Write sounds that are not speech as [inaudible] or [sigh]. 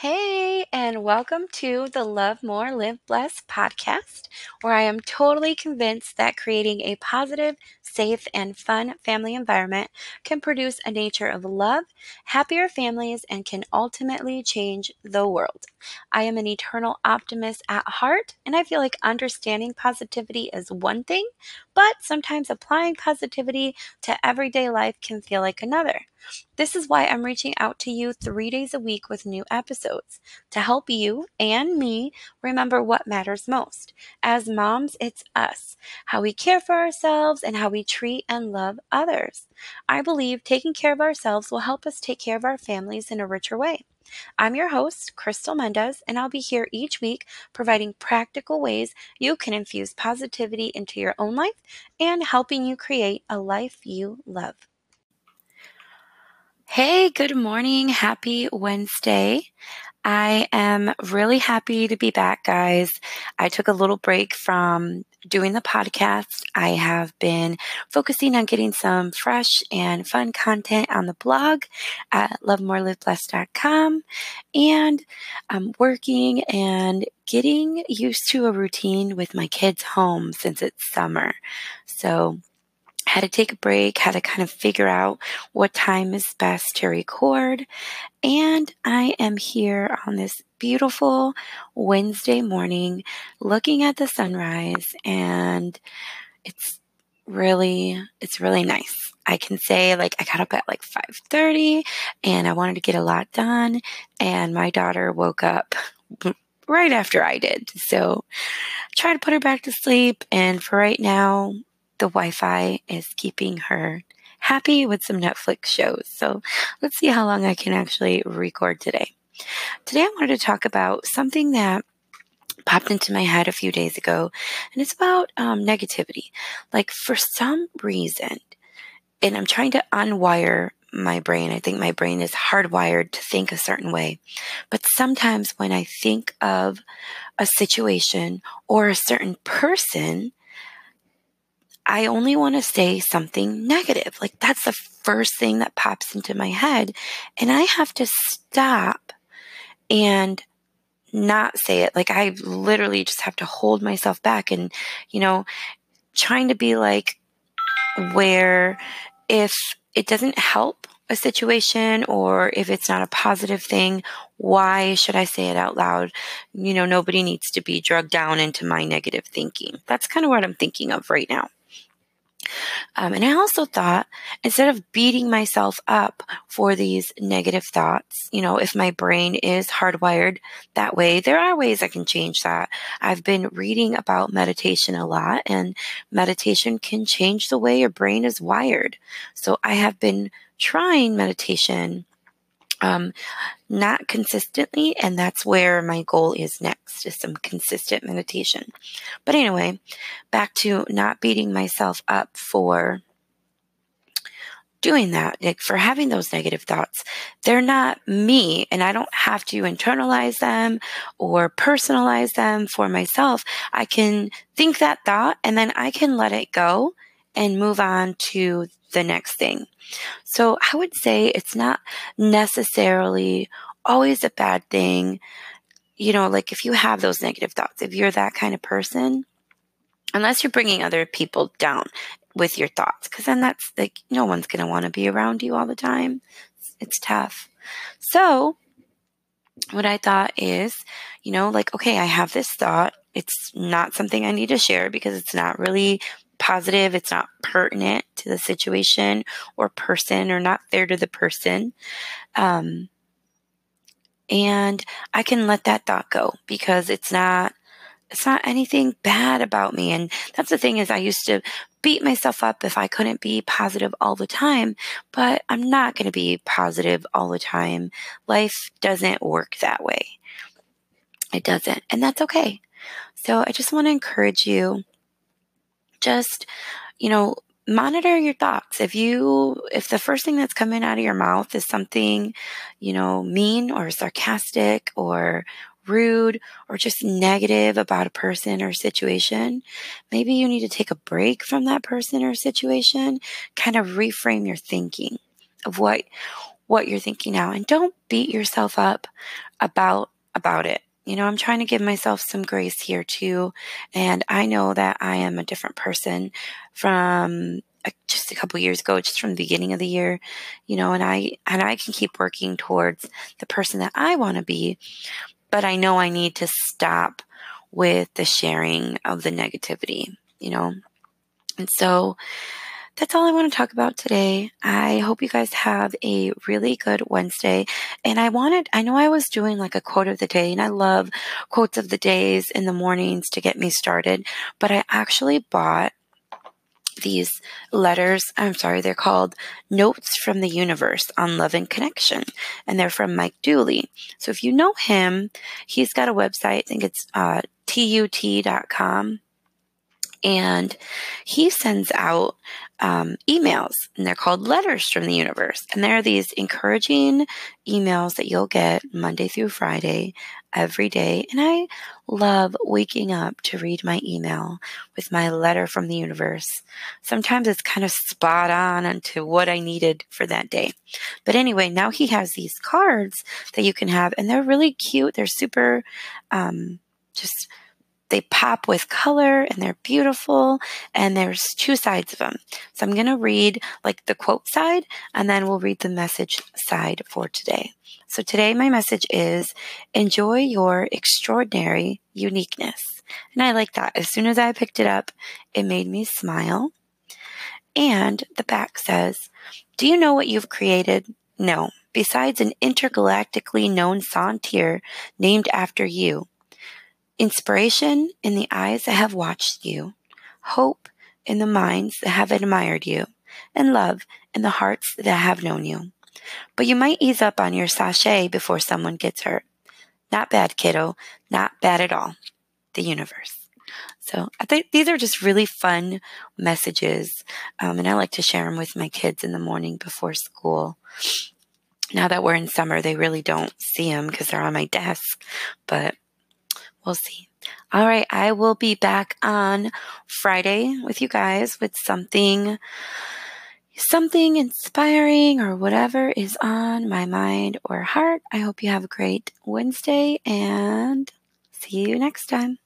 Hey, and welcome to the Love More, Live Blessed podcast, where I am totally convinced that creating a positive, safe, and fun family environment can produce a nature of love, happier families, and can ultimately change the world. I am an eternal optimist at heart, and I feel like understanding positivity is one thing, but sometimes applying positivity to everyday life can feel like another. This is why I'm reaching out to you three days a week with new episodes to help you and me remember what matters most. As moms, it's us, how we care for ourselves and how we treat and love others. I believe taking care of ourselves will help us take care of our families in a richer way. I'm your host, Crystal Mendez, and I'll be here each week providing practical ways you can infuse positivity into your own life and helping you create a life you love. Hey, good morning. Happy Wednesday. I am really happy to be back, guys. I took a little break from doing the podcast. I have been focusing on getting some fresh and fun content on the blog at lovemoreliveblessed.com and I'm working and getting used to a routine with my kids home since it's summer. So had to take a break, how to kind of figure out what time is best to record. And I am here on this beautiful Wednesday morning looking at the sunrise and it's really it's really nice. I can say like I got up at like 5:30 and I wanted to get a lot done and my daughter woke up [laughs] right after I did. So I tried to put her back to sleep and for right now the Wi Fi is keeping her happy with some Netflix shows. So let's see how long I can actually record today. Today, I wanted to talk about something that popped into my head a few days ago, and it's about um, negativity. Like, for some reason, and I'm trying to unwire my brain. I think my brain is hardwired to think a certain way. But sometimes when I think of a situation or a certain person, I only want to say something negative. Like that's the first thing that pops into my head. And I have to stop and not say it. Like I literally just have to hold myself back and, you know, trying to be like where if it doesn't help a situation or if it's not a positive thing, why should I say it out loud? You know, nobody needs to be drugged down into my negative thinking. That's kind of what I'm thinking of right now. Um, and I also thought instead of beating myself up for these negative thoughts, you know, if my brain is hardwired that way, there are ways I can change that. I've been reading about meditation a lot, and meditation can change the way your brain is wired. So I have been trying meditation um, not consistently, and that's where my goal is next is some consistent meditation. But anyway, back to not beating myself up for doing that, like for having those negative thoughts. They're not me, and I don't have to internalize them or personalize them for myself. I can think that thought and then I can let it go and move on to the next thing. So I would say it's not necessarily always a bad thing. You know, like if you have those negative thoughts, if you're that kind of person, unless you're bringing other people down with your thoughts, because then that's like no one's going to want to be around you all the time. It's tough. So, what I thought is, you know, like, okay, I have this thought. It's not something I need to share because it's not really positive, it's not pertinent to the situation or person or not fair to the person. Um, and I can let that thought go because it's not it's not anything bad about me and that's the thing is I used to beat myself up if I couldn't be positive all the time, but I'm not going to be positive all the time. Life doesn't work that way. It doesn't, and that's okay. So I just want to encourage you just, you know, monitor your thoughts. If you, if the first thing that's coming out of your mouth is something, you know, mean or sarcastic or rude or just negative about a person or situation, maybe you need to take a break from that person or situation, kind of reframe your thinking of what what you're thinking now and don't beat yourself up about about it. You know, I'm trying to give myself some grace here too. And I know that I am a different person from uh, just a couple years ago, just from the beginning of the year, you know, and I, and I can keep working towards the person that I want to be, but I know I need to stop with the sharing of the negativity, you know, and so that's all I want to talk about today. I hope you guys have a really good Wednesday. And I wanted, I know I was doing like a quote of the day, and I love quotes of the days in the mornings to get me started, but I actually bought these letters. I'm sorry, they're called Notes from the Universe on Love and Connection, and they're from Mike Dooley. So if you know him, he's got a website. I think it's uh, tut.com and he sends out um, emails and they're called letters from the universe. And there are these encouraging emails that you'll get monday through friday every day. And i love waking up to read my email with my letter from the universe. Sometimes it's kind of spot on onto what i needed for that day. But anyway now he has these cards that you can have and they're really cute. They're super um, just they pop with color and they're beautiful and there's two sides of them. So I'm going to read like the quote side and then we'll read the message side for today. So today my message is enjoy your extraordinary uniqueness. And I like that. As soon as I picked it up, it made me smile. And the back says, do you know what you've created? No. Besides an intergalactically known Santir named after you, inspiration in the eyes that have watched you, hope in the minds that have admired you, and love in the hearts that have known you. But you might ease up on your sashay before someone gets hurt. Not bad, kiddo. Not bad at all. The universe. So I think these are just really fun messages. Um, and I like to share them with my kids in the morning before school. Now that we're in summer, they really don't see them because they're on my desk. But we'll see. All right, I will be back on Friday with you guys with something something inspiring or whatever is on my mind or heart. I hope you have a great Wednesday and see you next time.